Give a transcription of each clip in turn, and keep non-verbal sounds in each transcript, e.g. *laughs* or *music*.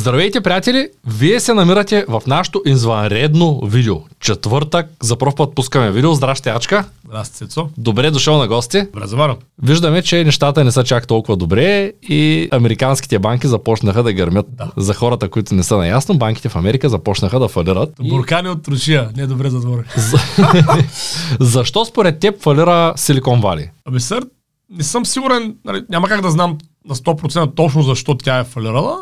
Здравейте, приятели! Вие се намирате в нашото извънредно видео. Четвъртък, за първ път пускаме видео. Здрасти, Ачка! Здрасти, Цецо. Добре дошъл на гости. Добре заварам. Виждаме, че нещата не са чак толкова добре и американските банки започнаха да гърмят. Да. За хората, които не са наясно, банките в Америка започнаха да фалират. И Буркани от Русия. Не е добре *laughs* за двора. Защо според теб фалира Силикон Вали? Абе, сър, не съм сигурен, нали, няма как да знам на 100% точно защо тя е фалирала,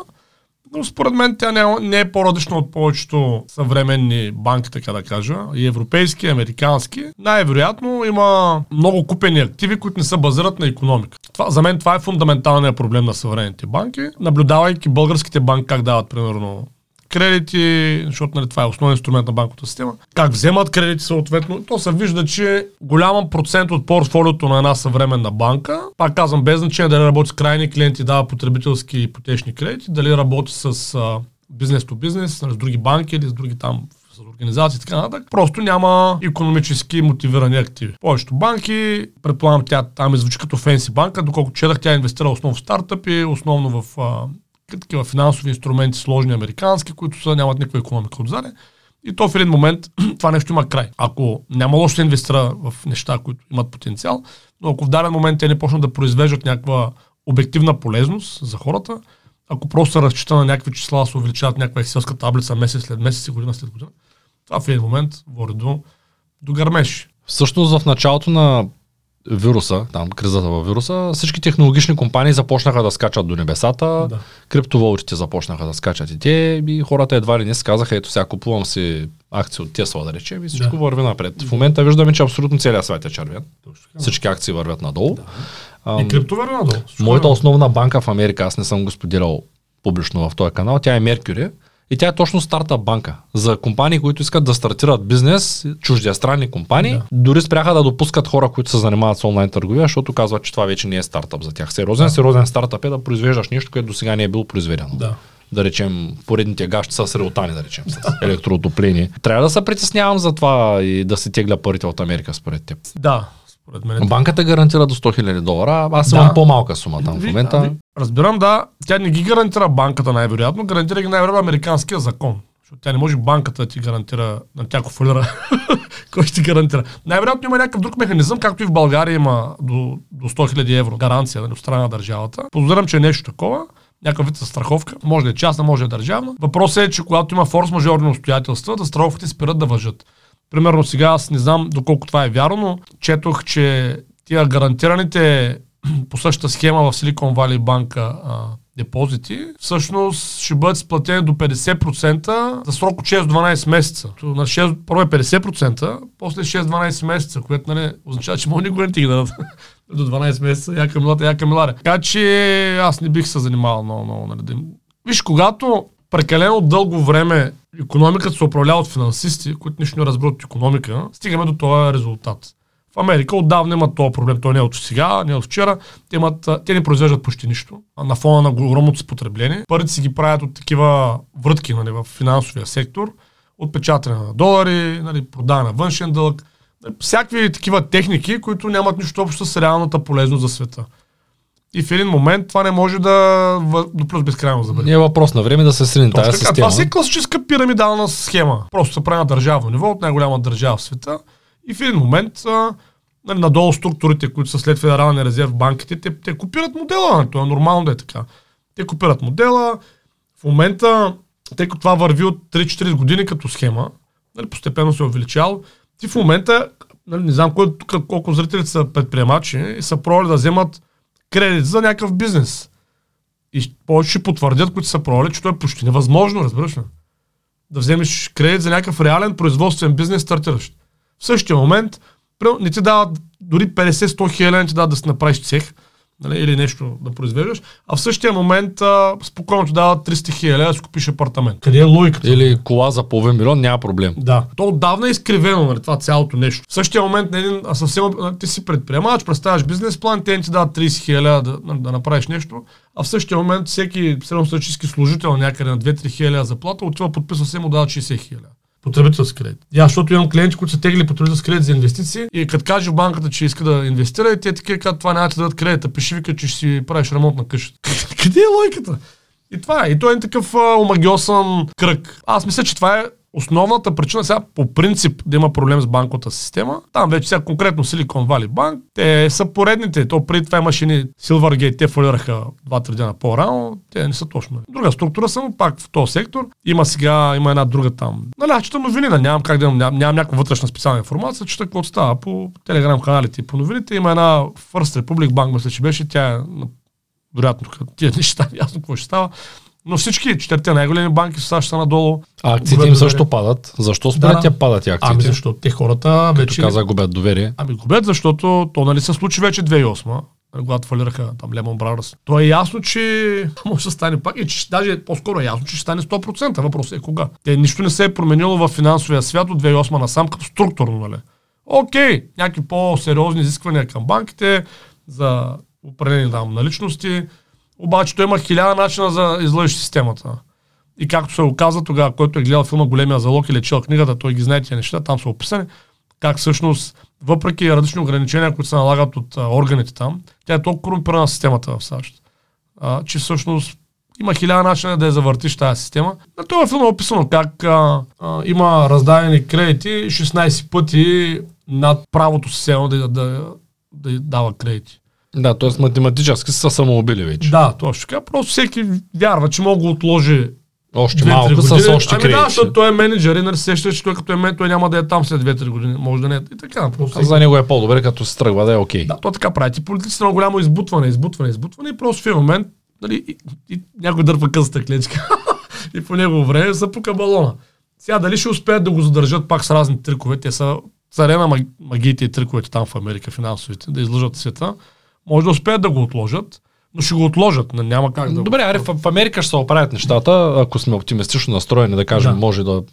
но според мен тя не, е- по-различна от повечето съвременни банки, така да кажа, и европейски, и американски. Най-вероятно има много купени активи, които не се базират на економика. Това, за мен това е фундаменталният проблем на съвременните банки. Наблюдавайки българските банки как дават, примерно, кредити, защото нали, това е основен инструмент на банковата система. Как вземат кредити съответно, то се вижда, че голям процент от портфолиото на една съвременна банка, пак казвам, без значение дали работи с крайни клиенти, дава потребителски и ипотечни кредити, дали работи с бизнес то бизнес, нали, с други банки или с други там с организации и така нататък, просто няма економически мотивирани активи. Повечето банки, предполагам, тя там звучи като фенси банка, доколко четах, тя инвестира основно в стартъпи, основно в такива финансови инструменти, сложни американски, които са, нямат никаква економика отзаде. И то в един момент *clears throat* това нещо има край. Ако няма лошо да инвестира в неща, които имат потенциал, но ако в даден момент те не почнат да произвеждат някаква обективна полезност за хората, ако просто се разчита на някакви числа, се увеличават някаква екселска таблица месец след месец и година след година, това в един момент води до, до гърмеж. Всъщност в началото на вируса, там кризата във вируса, всички технологични компании започнаха да скачат до небесата, Да. криптовалутите започнаха да скачат и те, и хората едва ли не си казаха, ето сега купувам си акции от Тесла, да речем, и всичко Да. върви напред. В момента виждаме, че абсолютно целият свят е червен. Точно. Всички акции вървят надолу. Ам, И крипто върви надолу. Моята основна банка в Америка, аз не съм го споделял публично в този канал, тя е Mercury. И тя е точно стартъп банка. За компании, които искат да стартират бизнес, чуждестранни компании, Да. дори спряха да допускат хора, които се занимават с онлайн търговия, защото казват, че това вече не е стартъп за тях. Сериозен, сериозен стартъп е да произвеждаш нещо, което до сега не е било произведено. Да. Да речем, поредните гащи с реотани, да речем, с електроотопление. Трябва да се притеснявам за това и да се тегля парите от Америка, според теб. Да, според мен. Банката гарантира до 100 000 долара, аз Да. имам по-малка сума там в момента. Разбирам, да. Тя не ги гарантира банката най-вероятно, гарантира ги най-вероятно американския закон. Защото тя не може банката да ти гарантира, на тя ако фалира, *laughs* кой ще ти гарантира. Най-вероятно има някакъв друг механизъм, както и в България има до, до 100 000 евро гаранция нали, от страна на държавата. Подозирам, че е нещо такова. Някакъв вид страховка. Може да е частна, може да е държавна. Въпросът е, че когато има форс-мажорни обстоятелства, да страховките спират да въжат. Примерно сега аз не знам доколко това е вярно, но четох, че тия гарантираните *clears throat* по същата схема в Silicon Valley банка а, депозити, всъщност ще бъдат сплатени до 50% за срок от 6-12 месеца. На 6, първо е 50%, после 6-12 месеца, което нали, означава, че може никога не ти ги дадат до 12 месеца, яка милата, яка миларя. Така че аз не бих се занимавал много, много. Нали, Виж, когато прекалено дълго време економиката се управлява от финансисти, които нищо не разбират от економика, стигаме до този резултат. В Америка отдавна имат този проблем. Той не е от сега, не е от вчера. Те, имат, те не произвеждат почти нищо. А на фона на огромното си потребление. Парите си ги правят от такива врътки нали, в финансовия сектор. От печатане на долари, нали, продаване на външен дълг. Нали, Всякакви такива техники, които нямат нищо общо с реалната полезност за света. И в един момент това не може да до плюс безкрайно да бъде. Не е въпрос на време да се Точно тази система. Това си е класическа пирамидална схема. Просто се прави на държавно ниво от най-голяма държава в света. И в един момент нали, надолу структурите, които са след Федералния резерв банките, те, те копират модела. Това е нормално да е така. Те копират модела. В момента, тъй като това върви от 3-4 години като схема, нали, постепенно се е увеличал, ти в момента, нали, не знам кой, тук, колко зрители са предприемачи и са пробвали да вземат кредит за някакъв бизнес. И повече ще потвърдят, които са пробвали, че то е почти невъзможно, разбираш ли? Да вземеш кредит за някакъв реален производствен бизнес, стартиращ. В същия момент, не ти дават дори 50-100 хиляди, ти дават да си направиш цех, нали, или нещо да произвеждаш, а в същия момент а, спокойно ти дават 300 хиляди да си купиш апартамент. Къде е логиката? Или кола за половин милион, няма проблем. Да. То отдавна е изкривено, нали, това цялото нещо. В същия момент, на един, а съвсем, ти си предприемач, представяш бизнес план, те ти дават 30 хиляди да, да, да, направиш нещо, а в същия момент всеки средностатически служител някъде на 2-3 хиляди заплата отива подписва се му дава 60 хиляди. Потребителски кредит. И защото имам клиенти, които са тегли потребителски кредит за инвестиции и като каже банката, че иска да инвестира, и те такива казват, това няма да дадат кредита, пиши вика, че ще си правиш ремонт на къщата. *laughs* Къде е логиката? И това е. И той е такъв а, омагиосен кръг. Аз мисля, че това е основната причина сега по принцип да има проблем с банковата система. Там вече сега конкретно Silicon Valley Bank, те са поредните. То преди това имаше ни Silvergate, те фалираха 2-3 дена по-рано, те не са точно. Друга структура съм пак в този сектор. Има сега, има една друга там. Нали, аз чета новини, нямам как да нямам, нямам някаква вътрешна специална информация, чета какво става по телеграм каналите и по новините. Има една First Republic Bank, мисля, че беше, тя е вероятно тия неща, *laughs* ясно какво ще става. Но всички четирите най-големи банки в САЩ са надолу. А акциите им също падат. Защо според да, тя падат и акциите? Ами защото те хората вече... Като каза, губят доверие. Ами губят, защото то нали се случи вече 2008 нали, когато фалираха там Лемон Brothers. То е ясно, че *laughs* може да стане пак и че даже по-скоро е ясно, че ще стане 100%. Въпросът е кога. Те нищо не се е променило в финансовия свят от 2008 насам като структурно, нали? Окей, някакви по-сериозни изисквания към банките за определени там наличности, обаче той има хиляда начина за излъжи системата. И както се оказа тогава, който е гледал филма Големия залог или чел книгата, той ги знае тези неща, там са описани, как всъщност, въпреки различни ограничения, които се налагат от а, органите там, тя е толкова корумпирана системата в САЩ, а, че всъщност има хиляда начина да я завъртиш тази система. На този филм е описано как а, а, има раздадени кредити 16 пъти над правото система да, да, да, да дава кредити. Да, т.е. математически са самоубили вече. Да, точно така. Просто всеки вярва, че мога да отложи още малко с още ами да, защото той е менеджер и нали сеща, че той като е мен, той няма да е там след 2-3 години. Може да не е. И така. Просто а за него е по-добре, като се тръгва да е окей. Okay. Да, то така прави. Ти политиците много голямо избутване, избутване, избутване и просто в един момент нали, и, и, и някой дърпа късата клечка *laughs* и по него време запука балона. Сега дали ще успеят да го задържат пак с разни трикове, те са царе на магиите и триковете там в Америка, финансовите, да излъжат света може да успеят да го отложат, но ще го отложат. Няма как да. Добре, аре, в, в Америка ще се оправят нещата, ако сме оптимистично настроени, да кажем, да. може да,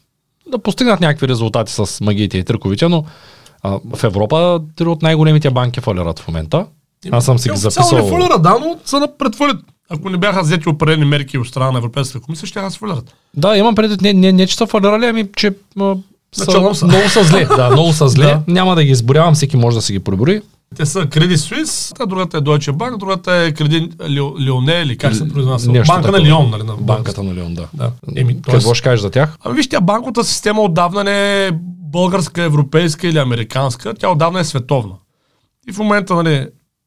да постигнат някакви резултати с магиите и тръковите, но а, в Европа три от най-големите банки фалират в момента. Аз съм си ги записал. Не фалират, да, но са на предфалит. Ако не бяха взети определени мерки от страна на Европейската комисия, ще се фалират. Да, имам предвид, не, не, не че са фалирали, ами че а, са, са. много са зле. *laughs* да, много са зле. да. Няма да ги изборявам, всеки може да си ги пребори. Те са Credit Suisse, а другата е Deutsche Bank, другата е Credit Лионе или как се произнася? Банка на Лион, нали? На Банката на Лион, да. да. Еми, Какво ще кажеш за тях? Ами виж, тя банковата система отдавна не е българска, европейска или американска, тя отдавна е световна. И в момента, нали,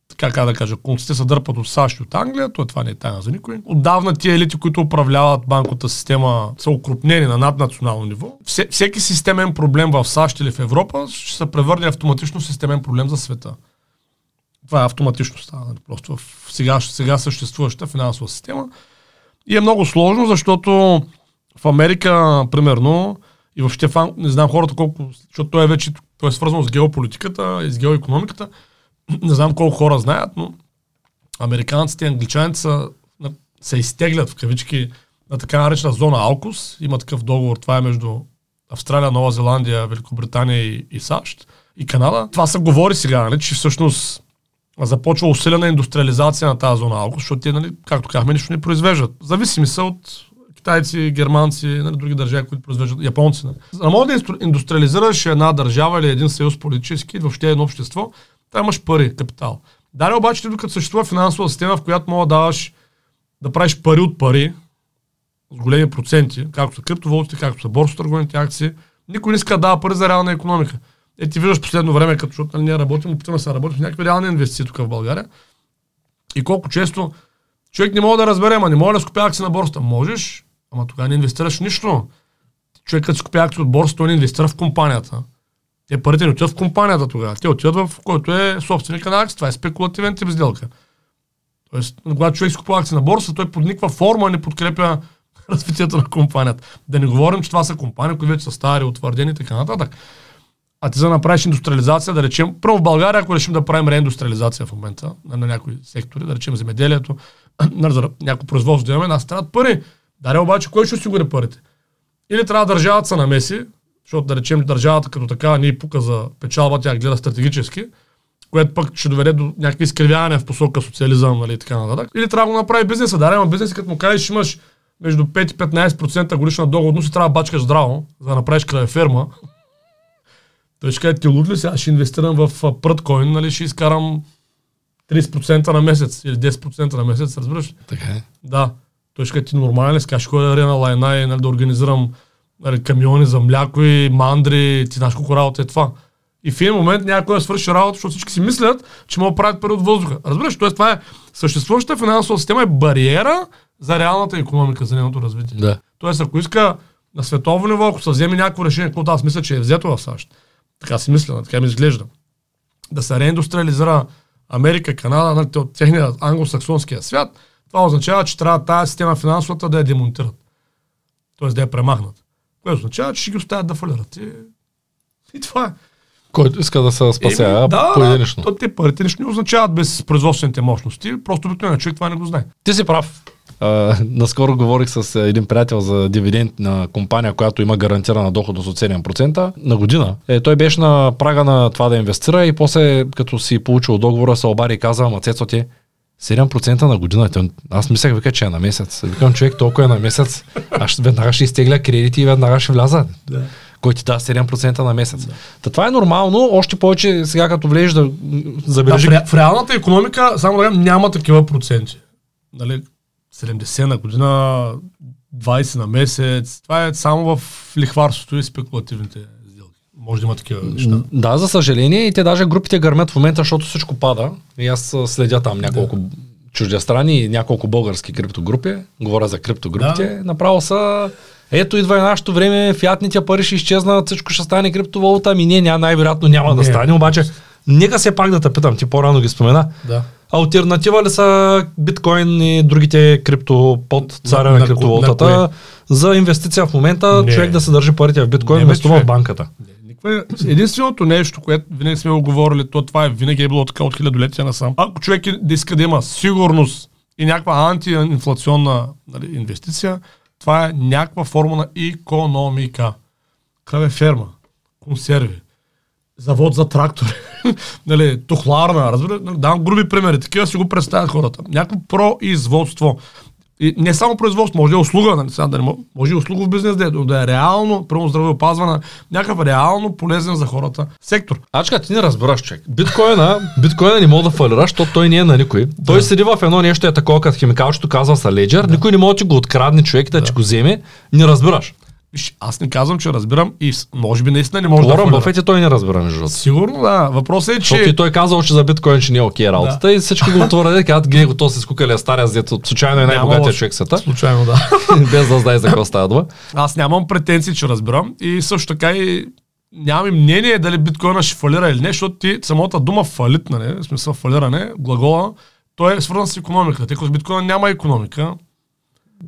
така как да кажа, конците се дърпат от САЩ и от Англия, то това не е тайна за никой. Отдавна тия елити, които управляват банковата система, са укрупнени на наднационално ниво. всеки системен проблем в САЩ или в Европа ще се превърне автоматично в системен проблем за света. Това е автоматично става, нали, просто в сега, сега съществуващата финансова система. И е много сложно, защото в Америка, примерно, и въобще в, не знам хората колко, защото той е вече, той е свързано с геополитиката и с геоекономиката, *clears throat* не знам колко хора знаят, но американците и англичаните са, се изтеглят в кавички на така наречена зона Алкус. Има такъв договор, това е между Австралия, Нова Зеландия, Великобритания и, и САЩ и Канада. Това се говори сега, нали, че всъщност започва усилена индустриализация на тази зона Алкос, защото те, нали, както казахме, нищо не произвеждат. Зависими са от китайци, германци, нали, други държави, които произвеждат, японци. Нали. За да може да индустриализираш една държава или един съюз политически, въобще едно общество, трябва имаш пари, капитал. Дали обаче, ти докато съществува финансова система, в която мога да даваш да правиш пари от пари, с големи проценти, както са криптовалутите, както са борсотърговените акции, никой не иска да дава пари за реална економика. Е, ти виждаш последно време, като защото нали, ние работим, опитваме се да работим в някакви реални инвестиции тук в България. И колко често човек не мога да разбере, ама не мога да скупя акции на борста. Можеш, ама тогава не инвестираш нищо. Човек, като скупя акции от борста, той не инвестира в компанията. Те парите не отиват в компанията тогава. Те отиват в който е собственика на акции. Това е спекулативен тип сделка. Тоест, когато човек скупува акции на борса, той под никаква форма не подкрепя *laughs* развитието на компанията. Да не говорим, че това са компании, които вече са стари, утвърдени и така нататък. А ти за да направиш индустриализация, да речем, първо в България, ако решим да правим реиндустриализация в момента на, на някои сектори, да речем земеделието, *clears throat* на, за някакво производство да имаме, нас трябват пари. Даре обаче, кой ще осигури парите? Или трябва държавата се намеси, защото да речем държавата като такава ни пука за печалба, тя гледа стратегически, което пък ще доведе до някакви изкривявания в посока социализъм, нали, така нататък. Или трябва да го направи бизнеса. Да, ама бизнес, като му кажеш, имаш между 5 и 15% годишна доходност и трябва да бачкаш здраво, за да направиш край ферма, той ще каже, ти луд ли сега ще инвестирам в пръткоин, нали, ще изкарам 30% на месец или 10% на месец, разбираш? Така е. Да. Той ще каже, ти нормален ли си? Кажеш, ходя да на лайна и нали, да организирам нали, камиони за мляко и мандри, ти знаеш колко работа е това. И в един момент някой да свърши работа, защото всички си мислят, че могат да правят пари от въздуха. Разбираш, т.е. това е съществуващата финансова система е бариера за реалната економика, за нейното развитие. Да. Тоест, ако иска на световно ниво, ако се вземе някакво решение, което аз мисля, че е взето в САЩ, така си мисля, така ми изглежда, да се реиндустриализира Америка, Канада, нали, от техния англосаксонския свят, това означава, че трябва тази система финансовата да я демонтират. Тоест да я премахнат. Което означава, че ще ги оставят да фалират. И, и това е. Който иска да се спасява да, поединично. То, те парите нищо не означават без производствените мощности. Просто обикновено човек това не го знае. Ти си прав. А, наскоро говорих с а, един приятел за дивиденд на компания, която има гарантирана доходност от 7% на година. Е, той беше на прага на това да инвестира и после, като си получил договора, се обади и каза, ама Цецо ти, 7% на година. Аз мислех, вика, че е на месец. Викам, човек, толкова е на месец. Аз веднага ще изтегля кредити и веднага ще вляза. Да. Кой ти дава 7% на месец. Та това е нормално, още повече сега като влезеш да м, Да, в, ре, в реалната економика, само да няма такива проценти. Нали, 70 на година, 20 на месец. Това е само в лихварството и спекулативните сделки. Може да има такива неща. Да, за съжаление, и те даже групите гърмят в момента, защото всичко пада. И аз следя там няколко да. чуждестранни и няколко български криптогрупи. Говоря за криптогрупите. Да. Направо са... Ето идва и нашето време, фиатните пари ще изчезнат, всичко ще стане криптовалута. Ами не, няма, най-вероятно няма да Не. стане, обаче нека се пак да те питам, ти по-рано ги спомена. Да. Альтернатива ли са биткоин и другите крипто под царя На- на, криптовалутата на за инвестиция в момента, Не. човек да се държи парите в биткоин, вместо в банката? Единственото нещо, което винаги сме го говорили, то това е винаги е било така от хилядолетия насам. Ако човек е- да иска да има сигурност и някаква антиинфлационна нали, инвестиция, това е някаква форма на економика. Краве ферма, консерви, завод за трактори, *laughs* нали, тухларна, разбира, нали, давам груби примери, такива си го представят хората. Някакво производство. И не само производство, може да е услуга, нали, сега да не, мо- може и услугов бизнес да е, да е реално, прямо здравеопазване, някакъв реално полезен за хората сектор. Ачка, ти не разбираш, човек. Биткоина, биткоина не мога да фалира, защото той не е на никой. Той седи в едно нещо, е такова като химикалчето, казва са леджер, никой не може да ти го открадне човек, да, ти го вземе, не разбираш. Виж, аз не казвам, че разбирам и може би наистина не може да Уорън фалира. Бъфет и той не разбира, между другото. Сигурно, да. Въпросът е, Защото че... и той казал, че за биткоин, че не е окей работата и всички го отворят и казват, гледай го, то се скукали стария зет, случайно е най-богатия човек света, Случайно, да. *laughs* без да знае за какво става дума. Аз нямам претенции, че разбирам и също така и нямам и мнение дали биткоина ще фалира или не, защото ти самата дума фалит, нали, в смисъл фалиране, глагола, той е свързан с економиката. Тъй като биткоина няма економика,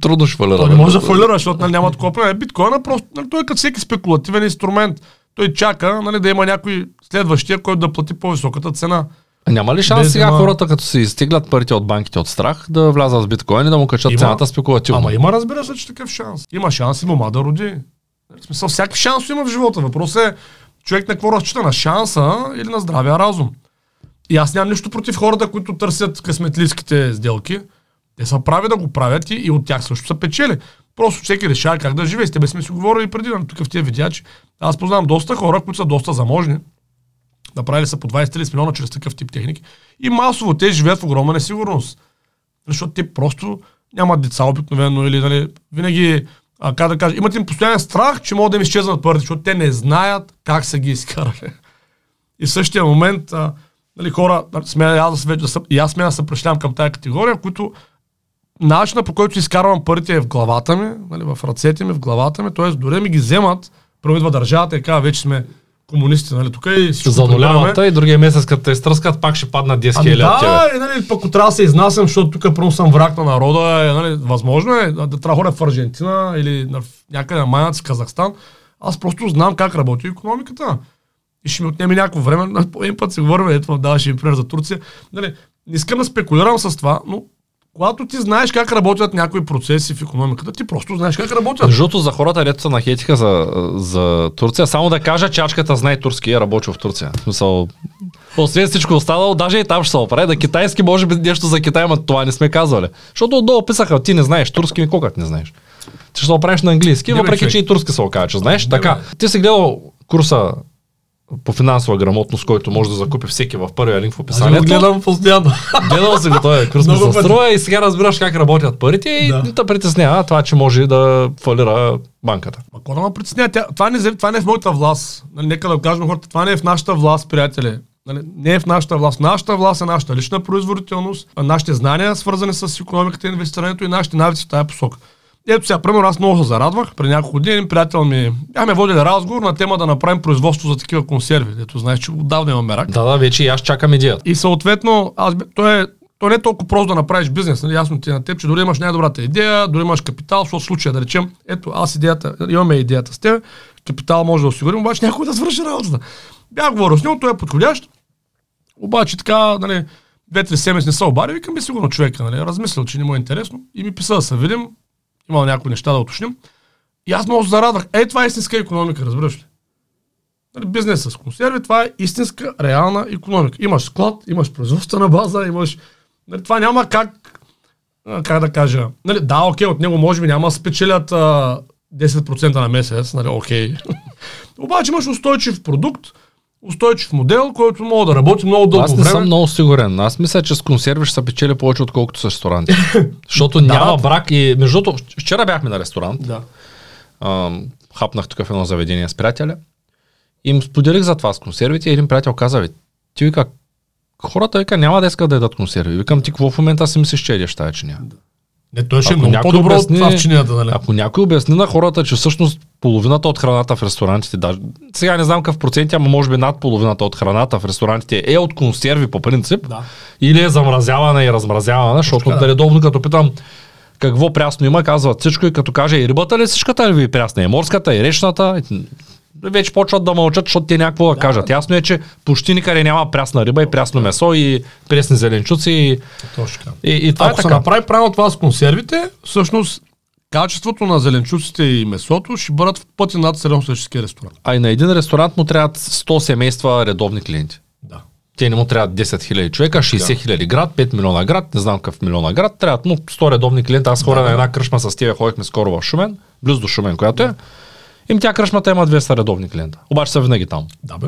Трудно ще фалира. не бе. може да фалира, защото нали, няма такова проблем. Биткоина просто, нали, той е като всеки спекулативен инструмент. Той чака нали, да има някой следващия, който да плати по-високата цена. А Няма ли шанс Без сега има- хората, като си изтеглят парите от банките от страх, да влязат в биткоин и да му качат Има. цената спекулативно? Ама има, разбира се, че такъв шанс. Има шанс и мома да роди. В смисъл, всякакви шанс има в живота. Въпросът е човек на какво разчита, на шанса или на здравия разум. И аз нямам нищо против хората, които търсят късметлийските сделки. Те са прави да го правят и, и от тях също са печели. Просто всеки решава как да живее. С тебе сме си говорили преди, нали, тук в тия видеа, че аз познавам доста хора, които са доста заможни. Направили са по 20-30 милиона чрез такъв тип техники. И масово те живеят в огромна несигурност. Защото те просто нямат деца обикновено или нали, винаги, а, как да кажа, имат им постоянен страх, че могат да им изчезнат парите, защото те не знаят как са ги изкарали. И в същия момент а, нали, хора, сме, аз, се- и аз сме да се към тази категория, които начина по който изкарвам парите е в главата ми, нали, в ръцете ми, в главата ми, т.е. дори ми ги вземат, първо идва държавата и казва, вече сме комунисти, нали, тук и всичко За прибираме. нулявата и другия месец, като те изтръскат, пак ще паднат 10 Ами хиляди от да, и, нали, пък трябва да се изнасям, защото тук първо съм враг на народа, е, нали, възможно е да, да трябва да в Аржентина или някъде на Майнаци, в Казахстан. Аз просто знам как работи економиката. И ще ми отнеме някакво време. На- По един път си говорим, ето даваше и пример за Турция. Нали, не искам да спекулирам с това, но когато ти знаеш как работят някои процеси в економиката, ти просто знаеш как работят. Другото, за хората, дето се нахетиха за, за Турция, само да кажа, че ачката знае турски и е работил в Турция. В смисъл, освен всичко останало, даже и там ще се оправи. Да китайски, може би нещо за Китай, но това не сме казвали. Защото отдолу писаха, ти не знаеш турски, колкът не знаеш. Ти ще се оправиш на английски, Не, въпреки човек. че и турски се окаже, че знаеш. Не, така, ти си гледал курса по финансова грамотност, който може да закупи всеки в първия линк в Аз го описанието. гледам постоянно. Гледал си го този курс *laughs* ми се струва и сега разбираш как работят парите и Да. не те притеснява това, че може да фалира банката. Какво да ме притеснява? Това не, е- това не е в моята власт. Нали, нека да кажем хората, това не е в нашата власт, приятели. Нали, не е в нашата власт. Нашата власт е нашата лична производителност, нашите знания, свързани с економиката и инвестирането и нашите навици в тази посока. Ето сега, примерно, аз много се зарадвах. При няколко дни приятел ми бяхме водили разговор на тема да направим производство за такива консерви. Ето, знаеш, че отдавна имаме рак. Да, да, вече и аз чакам идеята. И съответно, аз, той, е, той не е толкова просто да направиш бизнес. Нали? Ясно ти е на теб, че дори имаш най-добрата идея, дори имаш капитал, в случая да речем, ето аз идеята, имаме идеята с теб, капитал може да осигурим, обаче някой да свърши работата. Бях говорил с него, той е подходящ, обаче така, нали, две-три седмици не са обади, викам би сигурно човека, нали, размислил, че не му е интересно и ми писа да се видим, имал някои неща да уточним. И аз много зарадвах. Е, това е истинска економика, разбираш ли? Нали, бизнес с консерви, това е истинска, реална економика. Имаш склад, имаш производствена база, имаш... Нали, това няма как, как да кажа... Нали, да, окей, от него може би няма да спечелят а, 10% на месец, нали, окей. *laughs* Обаче имаш устойчив продукт, устойчив модел, който мога да работи много дълго Аз не време. съм много сигурен. Аз мисля, че с консерви ще се печели повече, отколкото с ресторанти. *laughs* Защото няма брак и... Между другото, вчера бяхме на ресторант. Да. ам, хапнах тук в едно заведение с приятеля. И им споделих за това с консервите и един приятел каза, ви, ти вика, хората вика, няма да искат да ядат консерви. Викам, ти какво в момента си мислиш, че едеш тази чиния? Не, той ще е много по-добро обясни- от това в чинията, нали? Ако някой обясни на хората, че всъщност половината от храната в ресторантите, даже, сега не знам какъв процент, ама може би над половината от храната в ресторантите е от консерви по принцип, Да. или е замразявана и размразявана, защото да. редовно като питам какво прясно има, казват всичко и като каже и рибата ли всичката ли ви е прясна, и морската, и речната, вече почват да мълчат, защото те някакво да, кажат. Ясно е, че почти никъде няма прясна риба и прясно месо и пресни зеленчуци и, Точно така. и, и това Ако е се така. направи правилно това с консервите, всъщност качеството на зеленчуците и месото ще бъдат в пъти над средностатическия ресторант. А и на един ресторант му трябват 100 семейства редовни клиенти. Да. Те не му трябват 10 000 човека, 60 000 град, 5 милиона град, не знам какъв милиона град, трябват му 100 редовни клиенти. Аз хора на една кръшма с тия ходихме скоро в Шумен, близо до Шумен, която е. Им тя кръшмата има 200 редовни клиента. Обаче са винаги там. Да, бе.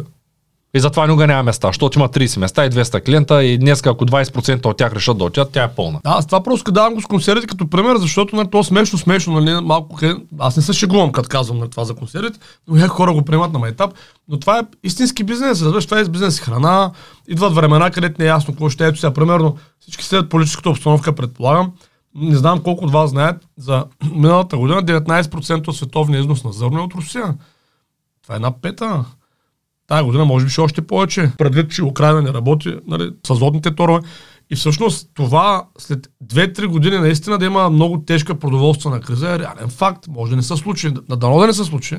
И затова никога няма места, защото има 30 места и 200 клиента и днес ако 20% от тях решат да отидат, тя е пълна. Да, аз това просто давам го с консервите като пример, защото нали, то смешно, смешно, нали, малко. Аз не се шегувам, като казвам нали, това за консервите, но някои хора го приемат на майтап, но това е истински бизнес, разбираш, това е бизнес храна, идват времена, където не е ясно какво ще е. Ето сега, примерно, всички следят политическата обстановка, предполагам. Не знам колко от вас знаят, за *clears throat* миналата година 19% от световния износ на зърно е от Русия. Това е една пета. Тая година може би ще още повече. Предвид, че Украина не работи нали, с азотните торове. И всъщност това след 2-3 години наистина да има много тежка продоволствена криза е реален факт. Може да не се случи. Да дано да не се случи.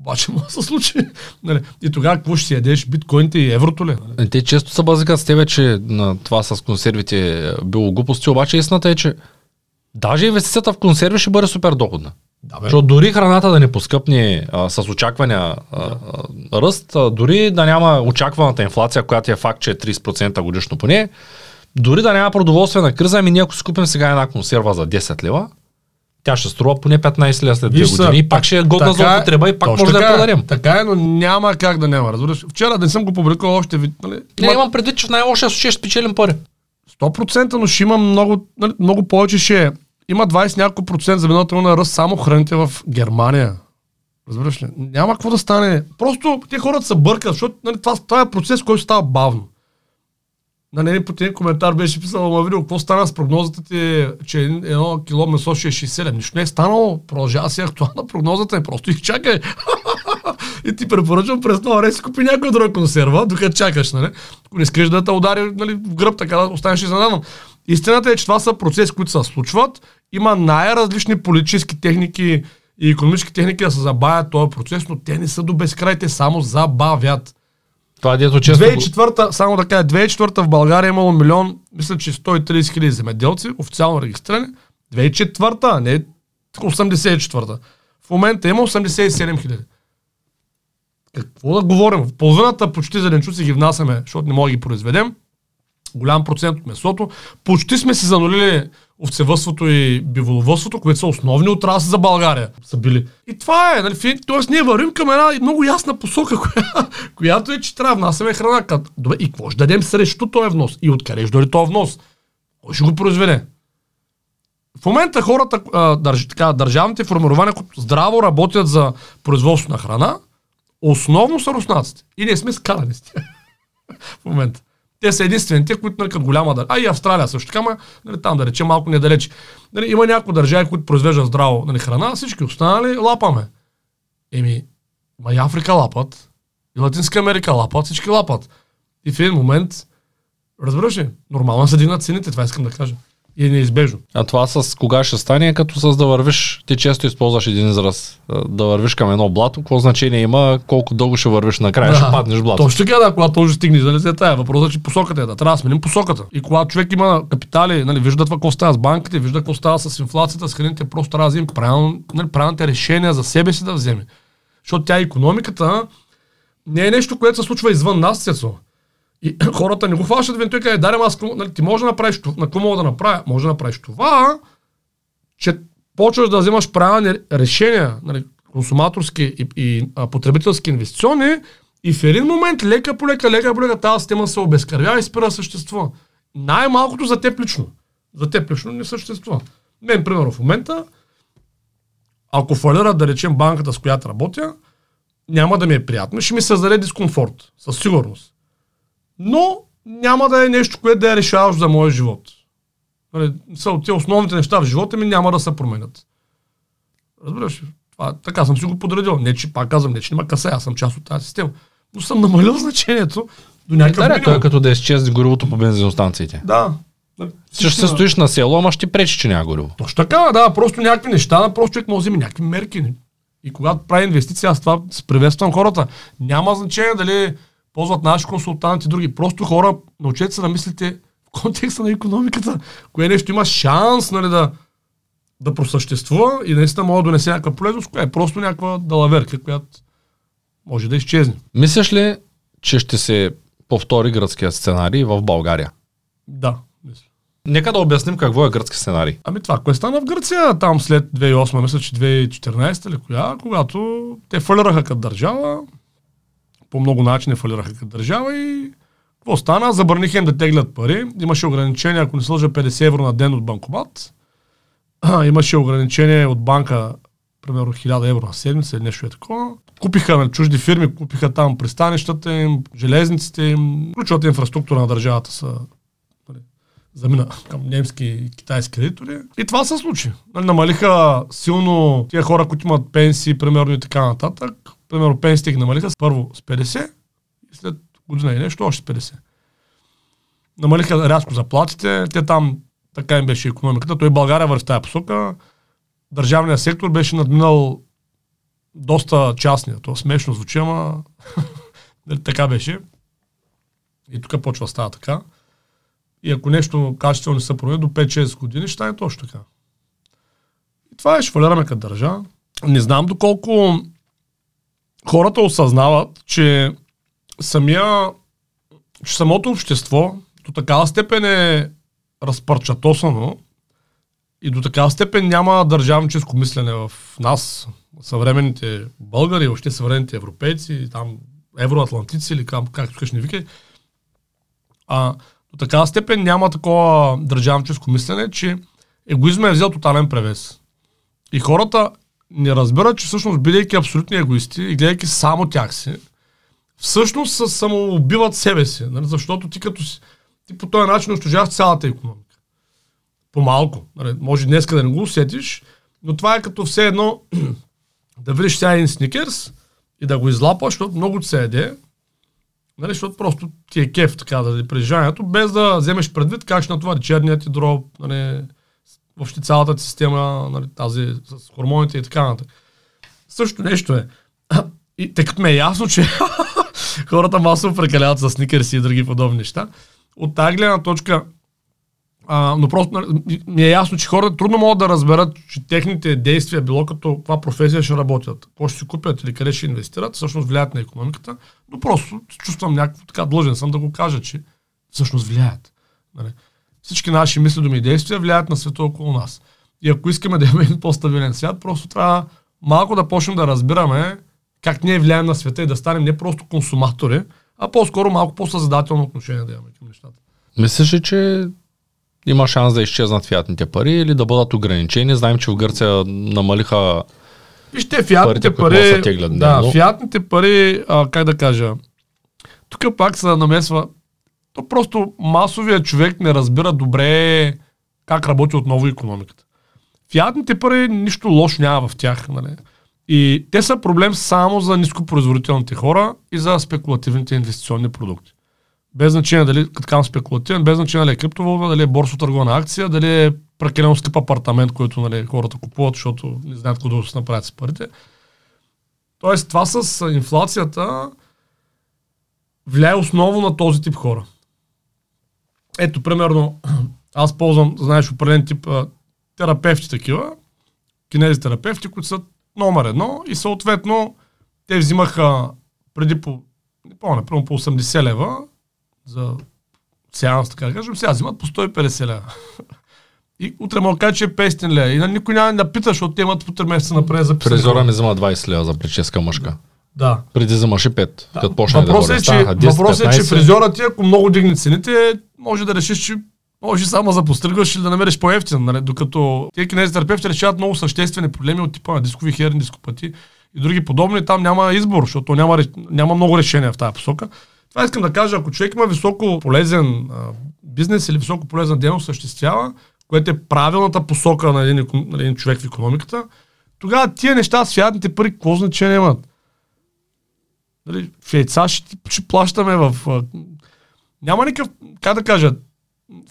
Обаче може да се случи. *laughs* Нали. И тогава какво ще си ядеш? Биткоините и еврото ли? Нали? Те често се базикат с тебе, че на това с консервите е било глупости, обаче истината е, че даже инвестицията в консерви ще бъде супер доходна. Да, бе. Защото дори храната да не поскъпне а, с очаквания а, а, ръст, а, дори да няма очакваната инфлация, която е факт, че е 30% годишно поне, дори да няма продоволствена криза, ами ние ако си купим сега една консерва за 10 лева, тя ще струва поне 15 лева след 2 Виж са, години и пак ще е годна за така е, употреба и пак може да я така е, продадем. Така е, но няма как да няма. Разбираш. Вчера не съм го публикувал още. Нали, Не, има- имам предвид, че в най-лошия случай ще спечелим пари. 100%, но ще има много, нали, много повече ще е. Има 20 няколко процент година ръст само храните в Германия. Разбираш ли? Няма какво да стане. Просто те хората се бъркат, защото нали, това, това е процес, който става бавно. На един по един коментар беше писал, ма видео, какво стана с прогнозата ти, че едно кило месо ще е 67. Нищо не е станало. Продължава си актуална прогнозата и просто их чакай. *laughs* и ти препоръчвам през това време си купи някой друга консерва, докато чакаш, нали? Ако не искаш да те удари нали, в гръб, така да останеш изненадан. Истината е, че това са процеси, които се случват. Има най-различни политически техники и економически техники да се забавят този процес, но те не са до безкрай, те само забавят. Това дето често... го- 2004, само да кажа, 2004 в България е имало милион, мисля, че 130 хиляди земеделци, официално регистрирани. 2004, а не 84. В момента има 87 хиляди. Какво да говорим? В половината почти зеленчуци ги внасяме, защото не можем да ги произведем. Голям процент от месото. Почти сме си занулили овцевътството и биволовътството, които са основни отрасли за България. Са били. И това е, нали, т.е. ние вървим към една много ясна посока, коя, *laughs* която е, че трябва да внасяме храна. Добре, и какво ще дадем срещу този внос? И откъде ще дойде този внос? Кой ще го произведе? В момента хората, държ, така, държавните формирования, които здраво работят за производство на храна, основно са руснаците. И ние сме скарани с тях. *laughs* в момента. Те са единствените, които като голяма държава. А и Австралия също така, нали, там да речем малко недалеч. Нали, има някои държави, които произвеждат здраво нали, храна, всички останали лапаме. Еми, ма и Африка лапат, и Латинска Америка лапат, всички лапат. И в един момент, разбираш ли, нормално се дигнат цените, това искам да кажа и е неизбежно. А това с кога ще стане, като с да вървиш, ти често използваш един израз, да вървиш към едно блато, какво значение има, колко дълго ще вървиш накрая, да, ще паднеш блато. Точно така, да, когато може стигнеш, не се тая. Въпросът е, че посоката е да трябва да сменим посоката. И когато човек има капитали, нали, вижда това какво става с банките, вижда какво става с инфлацията, с храните, просто трябва да вземе правилно, нали, правилните решения за себе си да вземе. Защото тя економиката не е нещо, което се случва извън нас, Цецо. И *clears throat* хората не го хващат вин, той каже, дарем аз, нали, ти може да направиш това, на какво мога да направя? Може да направиш това, че почваш да вземаш правилни решения, нали, консуматорски и, и а, потребителски инвестиционни и в един момент, лека по лека, лека по лека, тази система се обезкървява и спира да съществува. Най-малкото за теб лично. За теб лично не съществува. Мен, примерно, в момента, ако фалира, да речем, банката, с която работя, няма да ми е приятно, ще ми създаде дискомфорт, със сигурност но няма да е нещо, което да е решаващо за моя живот. Нали, са тези основните неща в живота ми няма да се променят. Разбираш? Това, така съм си го подредил. Не, че пак казвам, не, че няма каса, аз съм част от тази система. Но съм намалил *laughs* значението до някакъв да, той е като да изчезне горивото по бензиностанциите. Да. Ще се стоиш на село, ама ще ти пречи, че няма гориво. Точно така, да, просто някакви неща, просто човек може да вземе някакви мерки. И когато прави инвестиции, аз това приветствам хората. Няма значение дали ползват наши консултанти и други. Просто хора, научете се да мислите в контекста на економиката, кое нещо има шанс нали, да, да просъществува и наистина може да донесе някаква полезност, кое е просто някаква далаверка, която може да изчезне. Мислиш ли, че ще се повтори гръцкият сценарий в България? Да, мисля. Нека да обясним какво е гръцки сценарий. Ами това, кое стана в Гърция там след 2008, мисля, че 2014 или коя, когато те фалираха като държава, по много начини фалираха като държава и какво стана? Забраниха им да теглят пари. Имаше ограничение, ако не сложа 50 евро на ден от банкомат. имаше ограничение от банка, примерно 1000 евро на седмица или нещо е такова. Купиха на чужди фирми, купиха там пристанищата им, железниците им, ключовата инфраструктура на държавата са нали, замина към немски и китайски кредитори. И това се случи. Нали, намалиха силно тия хора, които имат пенсии, примерно и така нататък примерно пенсиите ги намалиха първо с 50 и след година и нещо още с 50. Намалиха рязко заплатите, те там така им беше економиката. Той България върви в тази посока. Държавният сектор беше надминал доста частния. То смешно звучи, ама *laughs* така беше. И тук почва става така. И ако нещо качествено не се промени, до 5-6 години ще стане точно така. И това е, швалираме като държава. Не знам доколко хората осъзнават, че самия, че самото общество до такава степен е разпърчатосано и до такава степен няма държавническо мислене в нас, съвременните българи, още съвременните европейци, там евроатлантици или как, както искаш не викай, а, до такава степен няма такова държавническо мислене, че егоизма е взел тотален превес. И хората не разбират, че всъщност, бидейки абсолютни егоисти и гледайки само тях си, всъщност са самоубиват себе си. Нали? Защото ти като си, ти по този начин унищожаваш цялата економика. По-малко. Нали? Може днес да не го усетиш, но това е като все едно *clears throat* да видиш сега един сникерс и да го излапаш, защото много се еде, нали? защото просто ти е кеф така да преживяването, без да вземеш предвид как ще натовари черният ти дроб, нали? Въобще цялата система, нали, тази с хормоните и така нататък. Също нещо е. *clears throat* И тъй като ме е ясно, че *laughs* хората масово прекаляват с сникерси и други подобни неща, от тази гледна точка, а, но просто нали, ми е ясно, че хората трудно могат да разберат, че техните действия, било като каква професия ще работят, какво ще си купят или къде ще инвестират, всъщност влияят на економиката, но просто чувствам някакво така длъжен съм да го кажа, че всъщност влияят. Нали? Всички наши мисли, думи и действия влияят на света около нас. И ако искаме да имаме един по-стабилен свят, просто трябва малко да почнем да разбираме как ние влияем на света и да станем не просто консуматори, а по-скоро малко по-съзидателно отношение да имаме към нещата. Мислиш ли, че има шанс да изчезнат фиатните пари или да бъдат ограничени? Знаем, че в Гърция намалиха Вижте, фиатните пари, пари да, но... фиатните пари, а, как да кажа, тук пак се намесва, то просто масовия човек не разбира добре как работи отново економиката. Фиатните пари нищо лошо няма в тях. Нали? И те са проблем само за нископроизводителните хора и за спекулативните инвестиционни продукти. Без значение дали така спекулативен, без значение дали е криптовалута, дали е борсо търгова акция, дали е прекалено скъп апартамент, който нали, хората купуват, защото не знаят какво да се направят с парите. Тоест, това с инфлацията влияе основно на този тип хора. Ето, примерно, аз ползвам, знаеш, определен тип а, терапевти такива, кинези терапевти, които са номер едно и съответно те взимаха преди по, не помня, примерно по 80 лева за сеанс, така да кажем, сега взимат по 150 лева. И утре да кажа, че е 500 лева. И на никой няма да пита, защото те имат по 3 месеца напред за Фризора ми взема 20 лева за прическа мъжка. Да. Преди вземаше 5, да. като почна да говоря. е, че, Станаха 10, въпросът е, че 15. фризьорът ти, ако много дигне цените, може да решиш, че може само за постригваш или да намериш по-ефтин, нали? докато тези кинезитерапевти решават много съществени проблеми от типа на дискови херни, дископати и други подобни, там няма избор, защото няма, няма много решения в тази посока. Това искам да кажа, ако човек има високо полезен а, бизнес или високо полезна дейност съществява, което е правилната посока на един, на един човек в економиката, тогава тия неща с фиатните пари, какво значение имат? Нали, в яйца ще, ще плащаме в... Няма никакъв, как да кажа,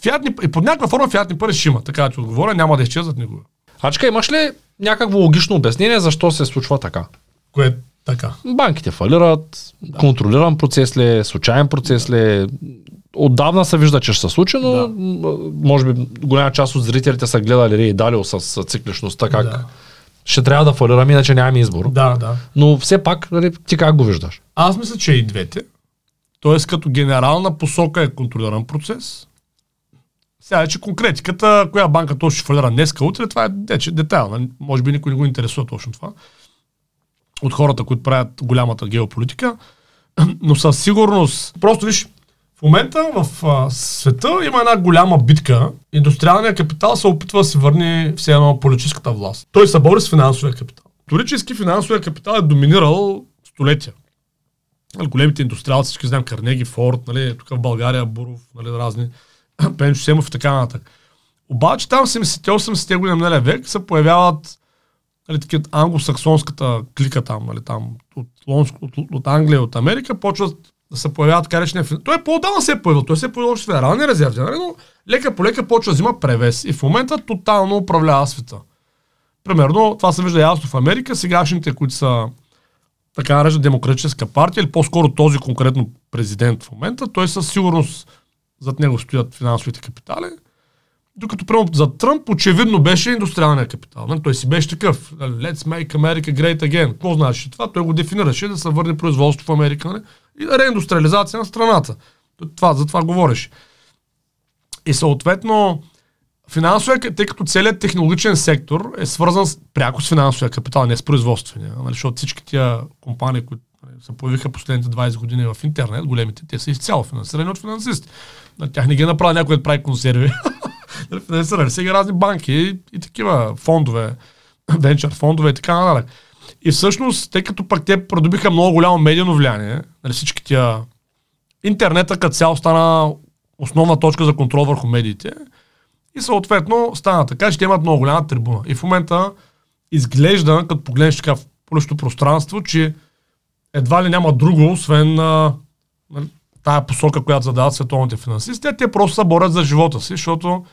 фиатни, и под някаква форма фиатни пари ще има, така да ти отговоря, няма да изчезват никога. Ачка, имаш ли някакво логично обяснение защо се случва така? Кое е така? Банките фалират, контролиран процес ли е, случайен процес ли е. Отдавна се вижда, че ще се случи, но Да. може би голяма част от зрителите са гледали Рей Далио с с цикличността, как Да. Ще трябва да фалираме, иначе нямаме избор. Да, да. Но все пак, нали, ти как го виждаш? Аз мисля, че и двете. Тоест, като генерална посока е контролиран процес. Сега вече конкретиката, коя банка точно ще фалира днеска, утре, това е вече детайл. нали? Може би никой не го интересува точно това. От хората, които правят голямата геополитика. *clears throat* Но със сигурност, просто виж, в момента в а, света има една голяма битка. Индустриалният капитал се опитва да си върне все едно политическата власт. Той се бори с финансовия капитал. Исторически финансовия капитал е доминирал столетия. Нали, големите индустриалци, всички знаем, Карнеги, Форд, нали, тук в България, Буров, нали, разни, *clears throat* Пенчо Семов и така нататък. Обаче там в 70-80-те години на миналия век се появяват нали, такива англосаксонската клика там, нали, там от, Лонск, от, от Англия, от Америка, почват да се появяват така речения Той по-отдавна се е появил, той се е появил още в федерални резерви, нали, но лека по лека почва да взима превес и в момента тотално управлява света. Примерно, това се вижда ясно в Америка, сегашните, които са така наречена демократическа партия, или по-скоро този конкретно президент в момента, той със сигурност зад него стоят финансовите капитали. Докато примерно за Тръмп очевидно беше индустриалния капитал. Нали? Той си беше такъв. нали, Let's make America great again. Какво значи това? Той го дефинираше да се върне производство в Америка нали? и реиндустриализация на страната. Това, за това говореше. И съответно, финансовия, тъй като целият технологичен сектор е свързан с, пряко с финансовия капитал, не с производствения. Нали, защото всички тия компании, които се появиха последните 20 години в интернет, големите, те са изцяло финансирани от финансисти. На тях не ги е направил някой да прави консерви. *laughs* Нали, Финансирали са ги разни банки и, и такива фондове, *clears throat* венчър фондове и така нататък. И всъщност, тъй като пък те придобиха много голямо медийно влияние, нали, всички тия интернета като цяло стана основна точка за контрол върху медиите. И съответно стана така, че те имат много голяма трибуна. И в момента изглежда, като погледнеш така в публичното пространство, че едва ли няма друго, освен а, нали, тая посока, която задават световните финансисти, а те просто се борят за живота си, защото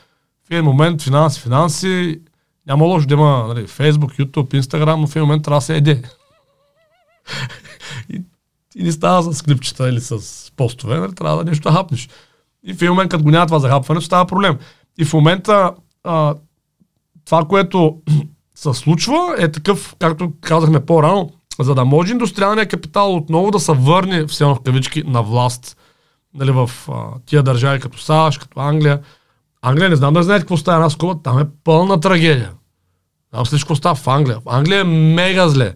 в един момент финанси, финанси, няма лошо да има нали, Facebook, YouTube, Instagram, но в един момент трябва да се еде. *laughs* и, и не става с клипчета или с постове, нали, трябва да нещо хапнеш. И в един момент, като го няма това захапване, става проблем. И в момента а, това, което *clears throat* се случва, е такъв, както казахме по-рано, за да може индустриалният капитал отново да се върне, все в кавички, на власт нали, в а, тия държави като САЩ, като Англия. Англия не знам да знаете какво става една скоба, там е пълна трагедия. Там всичко става в Англия. В Англия е мега зле.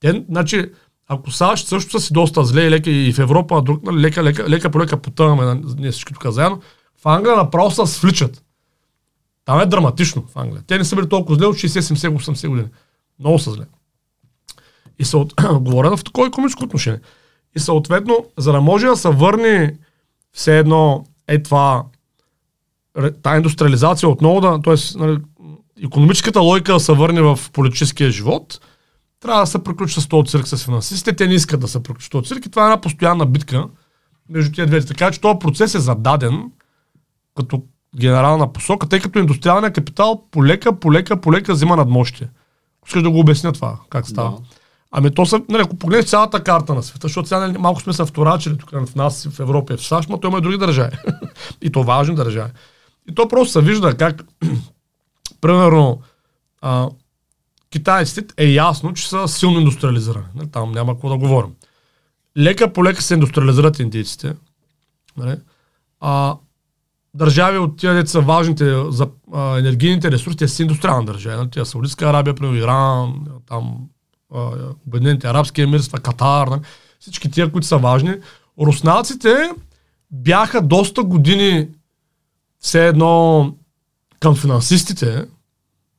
Те, значи, ако САЩ също са си доста зле и, лека, и в Европа, друг, нали, лека, лека, лека по лека потъваме, ние всички тук заедно, в Англия направо се свличат. Там е драматично в Англия. Те не са били толкова зле от 60, 70, 80 години. Много са зле. И се от... *coughs* говоря в такова економическо отношение. И съответно, за да може да се върне все едно е това, тази индустриализация отново да, т.е. Нали, економическата логика да се върне в политическия живот, трябва да се приключи с този цирк с финансистите. Те не искат да се приключи с този цирк и това е една постоянна битка между тия двете. Така че този процес е зададен като генерална посока, тъй като индустриалният капитал полека, полека, полека взима надмощие. Искаш да го обясня това, как става. Да. Ами то са, нали, ако погледнеш цялата карта на света, защото сега нали, малко сме се вторачили тук в нас, в Европа и в САЩ, но той има и други държави. *laughs* и то важни държави. И то просто се вижда как, *clears throat* примерно, а, китайците е ясно, че са силно индустриализирани. Нали, там няма какво да говорим. Лека по лека се индустриализират индийците. Нали, а, държави от тия деца важните за а, енергийните ресурси, те са индустриални държави. Нали, тия Саудитска Арабия, примерно Иран, там Обединените арабски емирства, Катар, нали? всички тия, които са важни. Руснаците бяха доста години все едно към финансистите.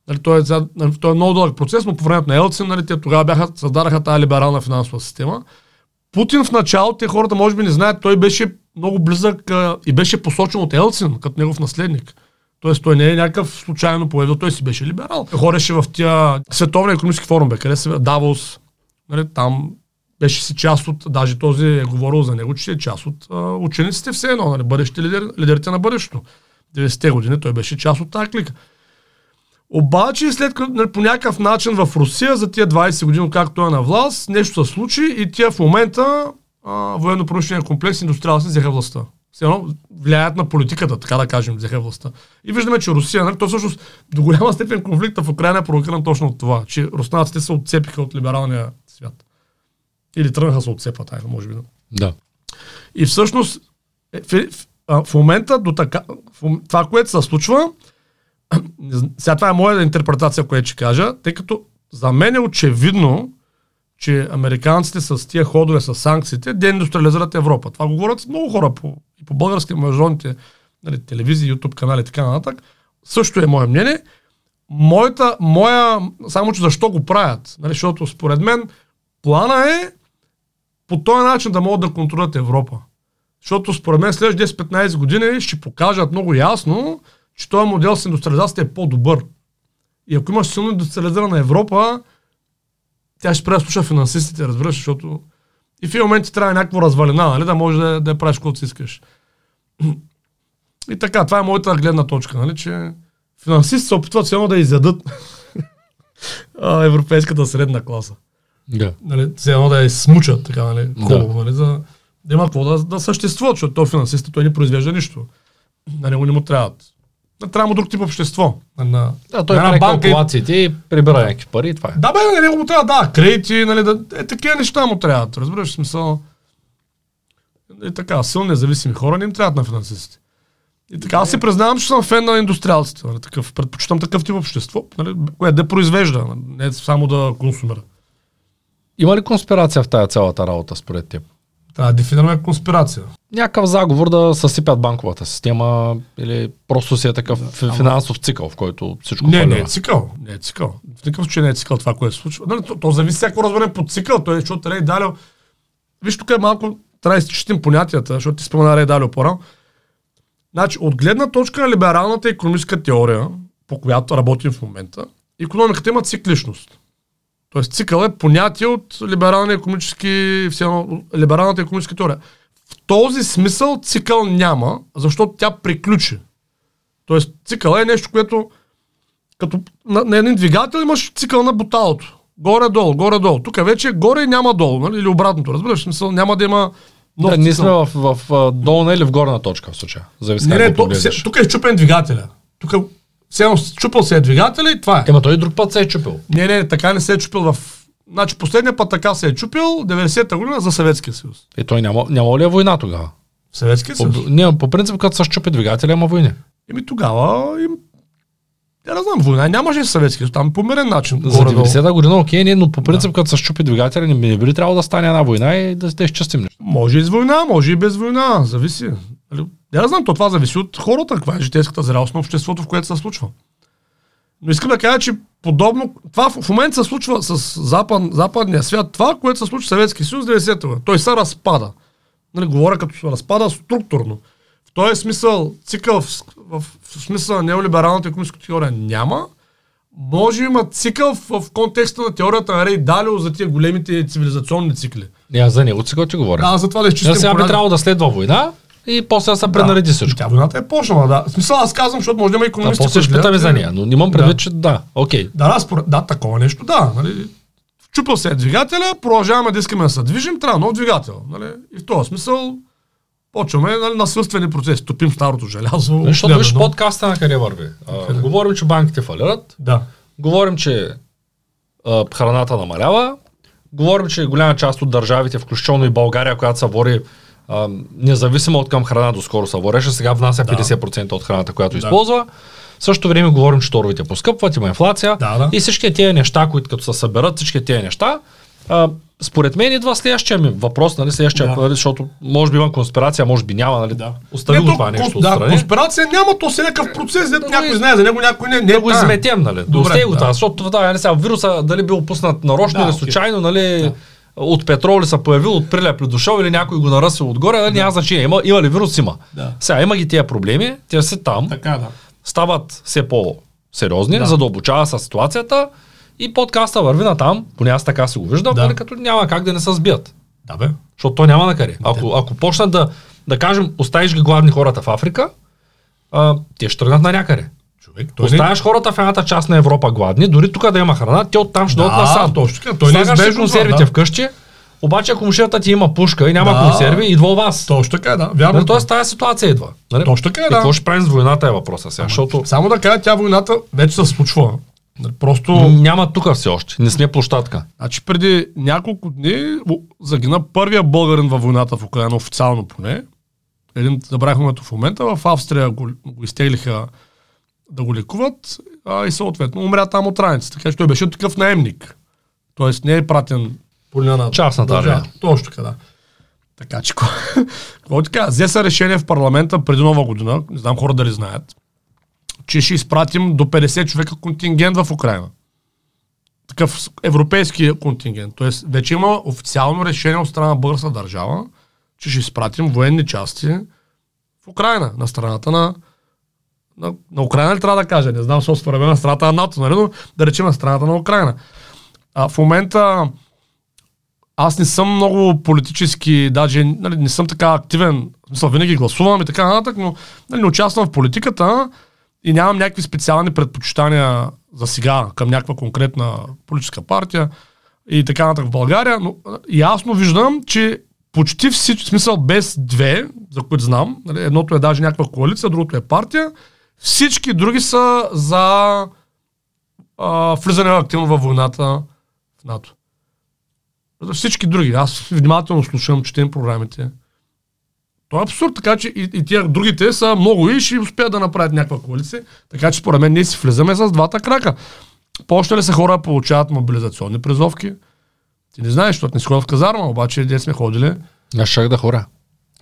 Нали, той, е, нали, той е много дълъг процес, но по времето на Елцин, нали, те тогава бяха, създадаха тази либерална финансова система. Путин в началото, те хората може би не знаят, той беше много близък а, и беше посочен от Елцин като негов наследник. Тоест той не е някакъв случайно появил, той си беше либерал. Хореше в тия световния економически форум, бе, къде се Давос, нали, там беше си част от, даже този е говорил за него, че е част от а, учениците все едно, нали, бъдещите лидер, лидерите на бъдещето. 90-те години той беше част от тази клика. Обаче след като нали, по някакъв начин в Русия за тия 20 години, както е на власт, нещо се случи и тия в момента военно-промишления комплекс индустриални взеха властта все едно влияят на политиката, така да кажем, взеха властта. И виждаме, че Русия, нали, то всъщност до голяма степен конфликта в Украина е провокиран точно от това, че руснаците се отцепиха от либералния свят. Или тръгнаха се отцепат, айде, може би. Да. И всъщност, в, момента до така, в, това, което се случва, *clears throat* сега това е моя интерпретация, която ще кажа, тъй като за мен е очевидно, че американците с тия ходове, с санкциите, деиндустриализират Европа. Това го говорят много хора по, и по български международните нали, телевизии, YouTube канали и така нататък. Също е мое мнение. Моята, моя, само че защо го правят? Нали, защото според мен плана е по този начин да могат да контролират Европа. Защото според мен след 10-15 години ще покажат много ясно, че този модел с индустриализацията е по-добър. И ако имаш силно индустриализирана Европа, тя ще спре да слуша финансистите, разбираш, защото и в един момент ти трябва някаква развалина, нали, да можеш да, да я правиш каквото си искаш. *clears throat* И така, това е моята гледна точка, нали, че финансисти се опитват само да изядат *laughs* европейската средна класа. Да. Нали, все едно да я смучат, така, нали, да. нали, за да има какво да, да съществува, защото то финансист той не произвежда нищо. На него не му трябват трябва му друг тип общество. На, да, той прави калкулациите и прибира някакви пари и това е. Да, бе, на него му трябва, да, кредити, нали, да, е, такива неща му трябват, разбираш, смисъл. И така, силно независими хора не им трябват на финансистите. И така, аз си признавам, че съм фен на индустриалците. Нали, такъв, предпочитам такъв тип общество, нали, което да произвежда, не само да консумира. Има ли конспирация в тази цялата работа според теб? Трябва да дефинираме конспирация. Някакъв заговор да съсипят банковата система или просто си е такъв да, финансов цикъл, в който всичко Не, не е цикъл. Не е цикъл. В никакъв случай не е цикъл това, което се случва. Нали, то, то зависи всяко разберем по цикъл. Той, защото Рей Далио... Виж, тук е малко трябва да изчистим понятията, защото ти спомена Рей Далио по Значи, от гледна точка на либералната економическа теория, по която работим в момента, економиката има цикличност. Тоест цикъл е понятие от либералния економически, либералната економическа теория. В този смисъл цикъл няма, защото тя приключи. Тоест цикъл е нещо, което като на, на един двигател имаш цикъл на буталото. Горе-долу, горе-долу. Тук вече горе няма долу, нали? или обратното. Разбираш, смисъл няма да има Нов да, ние сме в, в, в долна или в горна точка в случая. Зависи не, не, то, тук е чупен двигателя. Тук все чупил се е двигателя и това е. Ема той и друг път се е чупил. Не, не, така не се е чупил в... Значи последния път така се е чупил 90-та година за Съветския съюз. И той няма, няма ли е война тогава? Съветския съюз. По, не, по принцип, като се щупи двигателя, има войни. Еми тогава им... Я не знам, война нямаше в Съветския съюз, там по мирен начин. За горе-долу. 90-та година, окей, не, но по принцип, като се щупи двигателя, не, не би ли трябвало да стане една война и да, да изчистим нещо. Може и с война, може и без война, зависи. Не знам, то това зависи от хората, каква е житейската зрялост на обществото, в което се случва. Но искам да кажа, че подобно, това в в момента се случва с запад, западния свят, това, което се случва в Съветския съюз 90-та година. Той се разпада. Нали, говоря като се разпада структурно. В този смисъл, цикъл в, в, в смисъл на неолибералната економическа теория няма. Може има цикъл в, в контекста на теорията на Рей Далио за тия големите цивилизационни цикли. Не, аз за него сега ти говоря. Да, за това да Да, изчистим сега би трябвало да следва война и после да се пренареди всичко. Тя войната е почнала, да. В смисъл аз казвам, защото може да има економисти. после ще питаме за нея, но имам предвид, че да, окей. Да, да, според, да, такова нещо, да. Нали. Чупил се двигателя, продължаваме да искаме да се движим, трябва нов двигател. Нали. И в този смисъл почваме нали, насилствени процеси. Топим старото желязо. Защото виж подкаста на къде върви. А, говорим, че банките фалират, Да. говорим, че а, храната намалява, говорим, че голяма част от държавите, включително и България, която се бори а, независимо от към храна, доскоро се бореше, сега внася 50% от храната, която използва. В същото време говорим, че торовите поскъпват, има инфлация Да, да. и всички тези неща, които като се съберат, всички тези неща, а, според мен идва следващия ми въпрос, нали, следващия, Да. нали, защото може би има конспирация, може би няма, нали, Да. остави го то това нещо Да, отстрани. конспирация няма, то си е някакъв процес, дето Да, някой го- знае за него, някой не. не да го изметем, нали? Добре, го да. това, защото това, не сега, вируса дали бил пуснат нарочно Да, или случайно, нали, от петрол ли се появил, от прилеп ли дошъл или някой го наръсил отгоре, нали, няма значение. Има, има ли вирус, има. Да. Сега има ги тия проблеми, те са там, Така, да. стават все по-сериозни, Да. задълбочава се ситуацията и подкаста върви на там, поне аз така си го виждам, Да. нали, като няма как да не се сбият. Да, бе. Защото то няма на къде. Ако, ако почнат да, да кажем, оставиш ги гладни хората в Африка, а, те ще тръгнат на някъде. Човек, той не... Оставяш хората в едната част на Европа гладни, дори тук да има храна, те оттам ще Да, дойдат насам. точно така. Той не Слагаш си избежно консервите да. вкъщи, обаче ако мушията ти има пушка и няма Да. консерви, идва у вас. Точно така, е, да. Вярно. Нали, Тоест тази ситуация идва. Нали? Точно така е, И да. какво ще правим с войната е въпроса сега, защото Само да кажа, тя войната вече се случва. Нали, Просто... няма тук все още. Не сме площадка. Значи преди няколко дни загина първия българин във войната в Украина, официално поне. Един, забравих името в момента, в Австрия го, го изтеглиха да го лекуват а, и съответно умря там от раници. Така че той беше такъв наемник. Тоест не е пратен по линия на Частната държава. Точно така, да. Така че, *laughs* какво ти кажа, взе се решение в парламента преди нова година, не знам хора дали знаят, че ще изпратим до 50 човека контингент в Украина такъв европейски контингент. Тоест, вече има официално решение от страна на българска държава, че ще изпратим военни части в Украина, на страната на на, на Украина ли трябва да кажа? Не знам, защото според на страната на НАТО, нали? но да речем на страната на Украина. А, в момента аз не съм много политически, даже нали, не съм така активен, смисъл винаги гласувам и така нататък, но нали, не участвам в политиката и нямам някакви специални предпочитания за сега към някаква конкретна политическа партия и така нататък в България, но ясно виждам, че почти всички, смисъл без две, за които знам, нали, едното е даже някаква коалиция, другото е партия, всички други са за а, влизане активно във войната в НАТО. За всички други. Аз внимателно слушам, четем програмите. То е абсурд, така че и, и тия другите са много и ще успеят да направят някаква коалиция. Така че според мен ние си влизаме с двата крака. Почнали са хора получават мобилизационни призовки. Ти не знаеш, защото не си ходил в казарма, обаче де сме ходили. Аз щях да хора.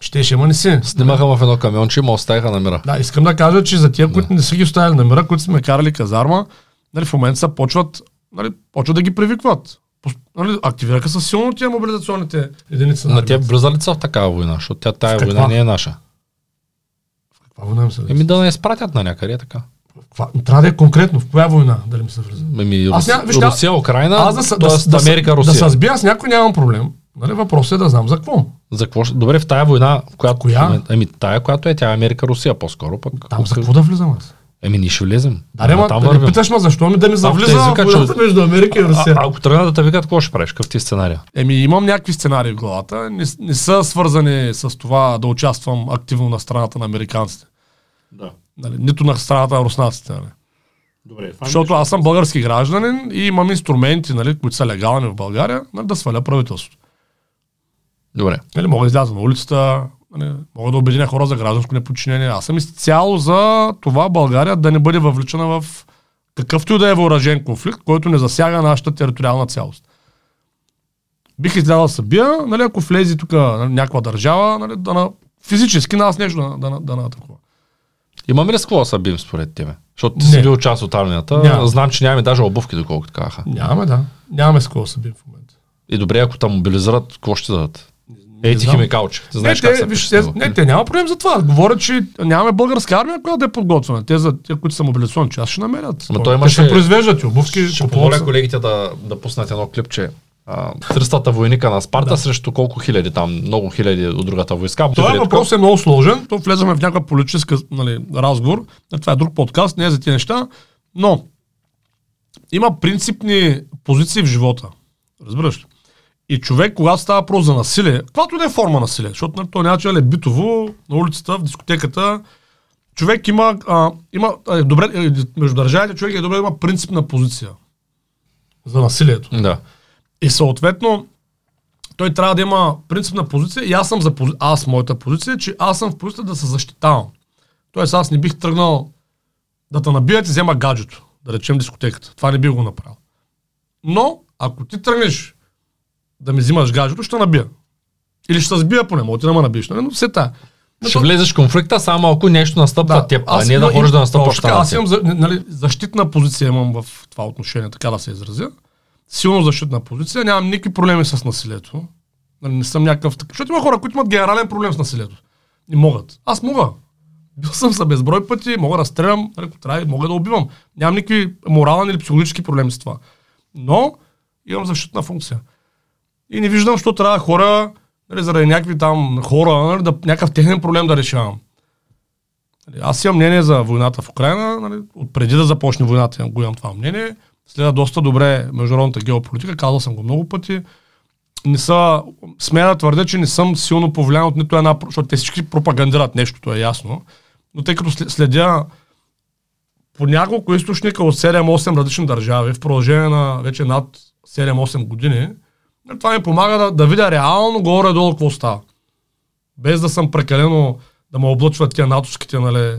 Щеше, ама не си. Снимаха в едно камионче ме оставиха на мира. Да, искам да кажа, че за тия, които не са ги оставили на мира, които сме карали казарма, нали, в момента са почват, нали, почват да ги привикват. Нали, активираха са силно тия мобилизационните единици. На армията. тя влиза ли са в такава война, защото тя тая В война не е наша. Каква война им се Еми да не изпратят на някъде е така. Каква? Трябва да е конкретно. В коя война дали ми се влиза? Еми, Рус... да- Русия, Украина, Аз да, да, да, да, Америка, да, Русия. се сбия с някой нямам проблем. Нали, въпросът е да знам за какво. За какво? Добре, в тая война, в която... Коя? Еми, тая, която е, тя е Америка, Русия по-скоро. Пък, Там за какво да влизам аз? Еми, ние ще влезем. Да, ама, там да не вървим. питаш ма защо ми да ми завлиза те в войната че- между Америка и А, Русия. а, ако тръгнат да те викат, какво ще правиш? Какъв ти е сценария? Еми, имам някакви сценарии в главата. Не, не са свързани с това да участвам активно на страната на американците. Да. Нали, нито на страната на руснаците. Нали. Добре. Защото аз съм български гражданин и имам инструменти, нали, които са легални в България, нали, да сваля правителството. Добре. Нали, мога да изляза на улицата, Нали, мога да обединя хора за гражданско неподчинение. Аз съм изцяло за това България да не бъде въвличана в какъвто и да е въоръжен конфликт, който не засяга нашата териториална цялост. Бих излязъл да се бия, нали, ако влезе тук нали, някаква държава, нали, да на, физически нас нещо да, да, да, да атакува. Имаме ли с какво да се бием според тебе? Защото ти си Не. бил част от армията. Няма. Знам, че нямаме даже обувки, доколкото казаха. Нямаме, да. Нямаме с какво да се бием в момента. И добре, ако те мобилизират, какво ще дадат? Ей ти химикалче. Ти Не, знаеш как те, виж, те, не, те няма проблем за това. Говорят, че нямаме българска армия, която да е подготвена. Те, за, те които са мобилизационни част, ще намерят. То- той имаше- ще произвеждат и обувки, Ще помоля колегите да, да пуснат едно клипче. А, 300-та войника на Спарта Да. срещу колко хиляди там, много хиляди от другата войска. Това Добре, въпрос е много сложен. То влезаме в някаква политическа нали, разговор. Това е друг подкаст, не е за тези неща. Но има принципни позиции в живота. Разбираш ли? И човек, когато става въпрос за насилие, и да е форма насилие, защото нали, то че е битово, на улицата, в дискотеката, човек има, а, има а, е, добре, е, между държавите човек е добре да има принципна позиция за насилието. Да. И съответно, той трябва да има принципна позиция и аз съм за пози... аз моята позиция, че аз съм в позиция да се защитавам. Тоест аз не бих тръгнал да те набият и взема гаджето, да речем дискотеката. Това не бих го направил. Но, ако ти тръгнеш да ми взимаш гаджето, ще набия. Или ще сбия поне, мога ти да ме набиеш, нали? но все. Но Ще то- влезеш в конфликта, само ако нещо настъпва да, теб, а не да ходиш да настъпваш на Аз имам нали, защитна позиция имам в това отношение, така да се изразя. Силно защитна позиция, нямам никакви проблеми с насилието. Нали, не съм някакъв такъв. Защото има хора, които имат генерален проблем с насилието. Не могат. Аз мога. Бил съм за безброй пъти, мога да стрелям, ако трябва, мога да убивам. Нямам никакви морални или психологически проблеми с това. Но имам защитна функция. И не виждам, що трябва хора, нали, заради някакви там хора, нали, да, някакъв техен проблем да решавам. Нали, Аз имам мнение за войната в Украина, нали, преди да започне войната го имам това мнение. Следа доста добре международната геополитика, казал съм го много пъти. Не са, смея да твърдя, че не съм силно повлиян от нито една, защото те всички пропагандират нещо, то е ясно. Но тъй като след- следя по няколко източника от 7-8 различни държави в продължение на вече над 7-8 години, това ми помага да, да видя реално горе-долу какво става. Без да съм прекалено да ме облъчват тия натовските нали,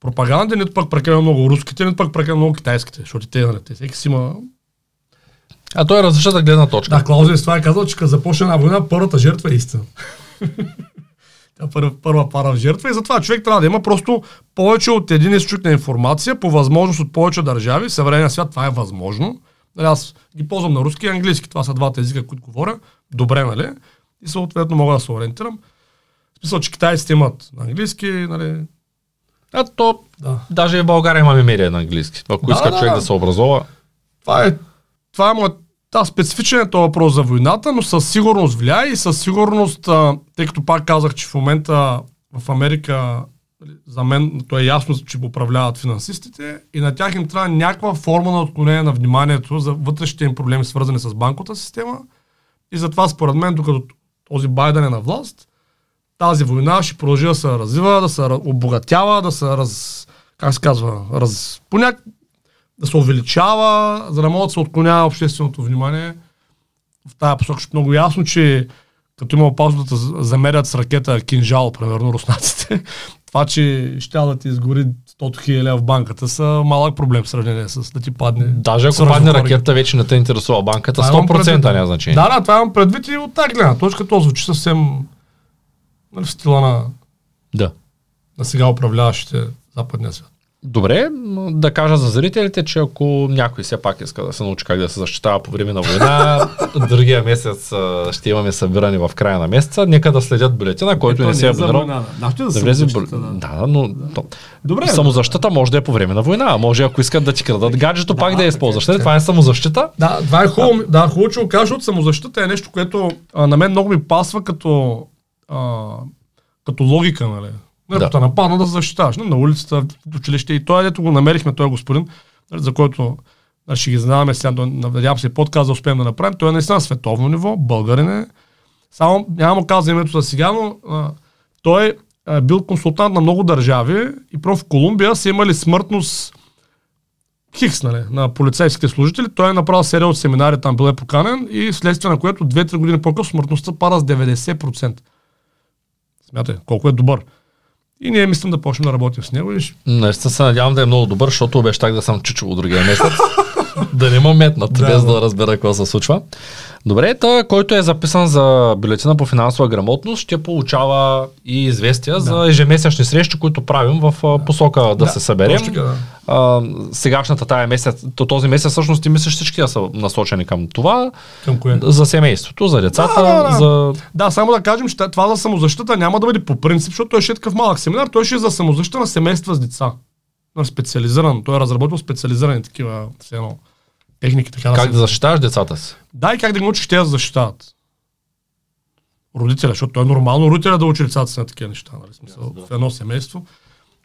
пропаганди, нито пък прекалено много руските, нито пък прекалено много китайските, защото те, нали, те всеки си има... А той е различната гледна точка. Да, Клаузевич това е казал, че като започне една война, първата жертва е истина. *laughs* Тя първа, първа пара в жертва и затова човек трябва да има просто повече от един източник на информация, по възможност от повече държави. В съвременния свят това е възможно. Нали, аз ги ползвам на руски и английски. Това са двата езика, които говоря. Добре, нали? И съответно мога да се ориентирам. В смисъл, че китайците имат на английски, нали? А то, Да. даже и в България имаме медия на английски. Ако Да, иска да, човек да. да се образова, Това е, това е моят Да, специфичен е този въпрос за войната, но със сигурност влияе и със сигурност, а, тъй като пак казах, че в момента в Америка за мен то е ясно, че го управляват финансистите и на тях им трябва някаква форма на отклонение на вниманието за вътрешните им проблеми, свързани с банковата система. И затова, според мен, докато този Байден е на власт, тази война ще продължи да се развива, да се обогатява, да се раз... как се казва, раз... по няк... да се увеличава, за да може да се отклонява общественото внимание в тази посока. Защото много ясно, че като има опасност да замерят с ракета кинжал, примерно руснаците, това, че ще да ти изгори 100 хиляди в банката са малък проблем в сравнение с да ти падне. Даже ако падне ракета, вече не те интересува банката, Това имам 100% предвид. няма значение. Да, да, това имам предвид и от тази гледна точка. То звучи съвсем нали, в стила на, да. на сега управляващите западния свят. Добре, да кажа за зрителите, че ако някой все пак иска да се научи как да се защитава по време на война, *laughs* другия месец а, ще имаме събиране в края на месеца. Нека да следят бюлетина, който не се е абонирал. да, Да влезе в бюл- Да, да, но то, Добре. самозащита може да е по време на война. Може ако искат да ти крадат гаджето, пак да я използваш. така, Нали, Това е самозащита. Да, това е хубаво. Да, хубаво, че го кажа, защото самозащита е нещо, което а, на мен много ми пасва като, а, като логика, нали? Не, Да. нападна да защитаваш. Не, на улицата, в училище. И той, дето го намерихме, той господин, нали, за който нали, ще ги знаваме сега, надявам се подкаст да успеем да направим. Той е наистина на световно ниво, българин е. Само няма му казвам името за сега, но а, той е бил консултант на много държави и пром в Колумбия са имали смъртност Хикс, нали, на полицейските служители. Той е направил серия от семинари, там бил е поканен и следствие на което 2-3 години по-късно смъртността пада с 90%. Смятай, колко е добър. И ние мислим да почнем да работим с него. И... Наистина се надявам да е много добър, защото обещах да съм чичо другия месец. *laughs* да не ме метнат, Да, без да. да разбера какво се случва. Добре, той, който е записан за бюлетина по финансова грамотност, ще получава и известия за ежемесечни срещи, които правим в посока да, Да, се съберем. точно да. А, сегашната тая месец, то този месец всъщност ти мислиш всички да са насочени към това, Към кое? за семейството, за децата, Да, да, да. за... Да, само да кажем, че това за самозащита няма да бъде по принцип, защото той ще е такъв малък семинар, той ще е за самозащита на семейства с деца. На специализиран. Той е разработил специализирани такива едно, техники, така Как да да се... защитаваш децата си. Да, и как да ги научиш те да защитават. Родителя, защото е нормално родителя да учи децата си на такива неща. Нали? Смисъл, в едно семейство.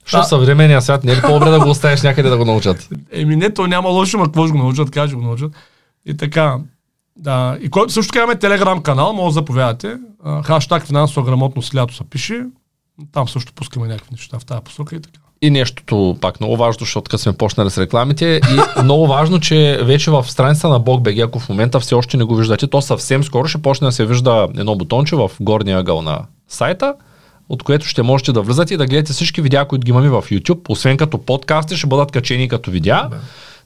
Защото Да. съвременния свят не е ли *laughs* по-добре да го оставиш някъде да го научат? Еми не, то няма лошо, ма какво ще го научат, как ще го научат. И така. Да. И който също така имаме телеграм канал, може да заповядате. Хаштаг финансова грамотност лято се пише. Там също пускаме някакви неща в тази посока и така. И нещото пак много важно, защото като сме почнали с рекламите и много важно, че вече в страницата на BogBG, ако в момента все още не го виждате, то съвсем скоро ще почне да се вижда едно бутонче в горния ъгъл на сайта, от което ще можете да влизате и да гледате всички видеа, които ги имаме в YouTube, освен като подкасти, ще бъдат качени като видеа. Да.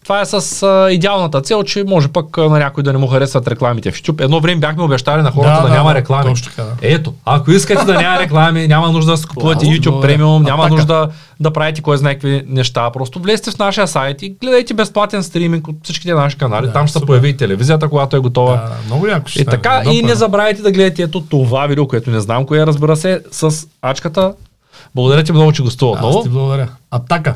Това е с а, идеалната цел, че може пък а, на някой да не му харесват рекламите в YouTube. Едно време бяхме обещали на хората да, Да, да, няма реклами. точно така, да. Ето, ако искате да няма реклами, *laughs* няма нужда да си купувате YouTube премиум, няма така. нужда да правите кой знае какви неща. Просто влезте в нашия сайт и гледайте безплатен стриминг от всичките наши канали. Да, Там ще се появи и телевизията, когато е готова. Да, да, много яко ще И така, и не забравяйте да гледате ето това видео, което не знам кое е, разбира се, с ачката. Благодаря ти много, че гостува Аз отново. ти благодаря. Атака.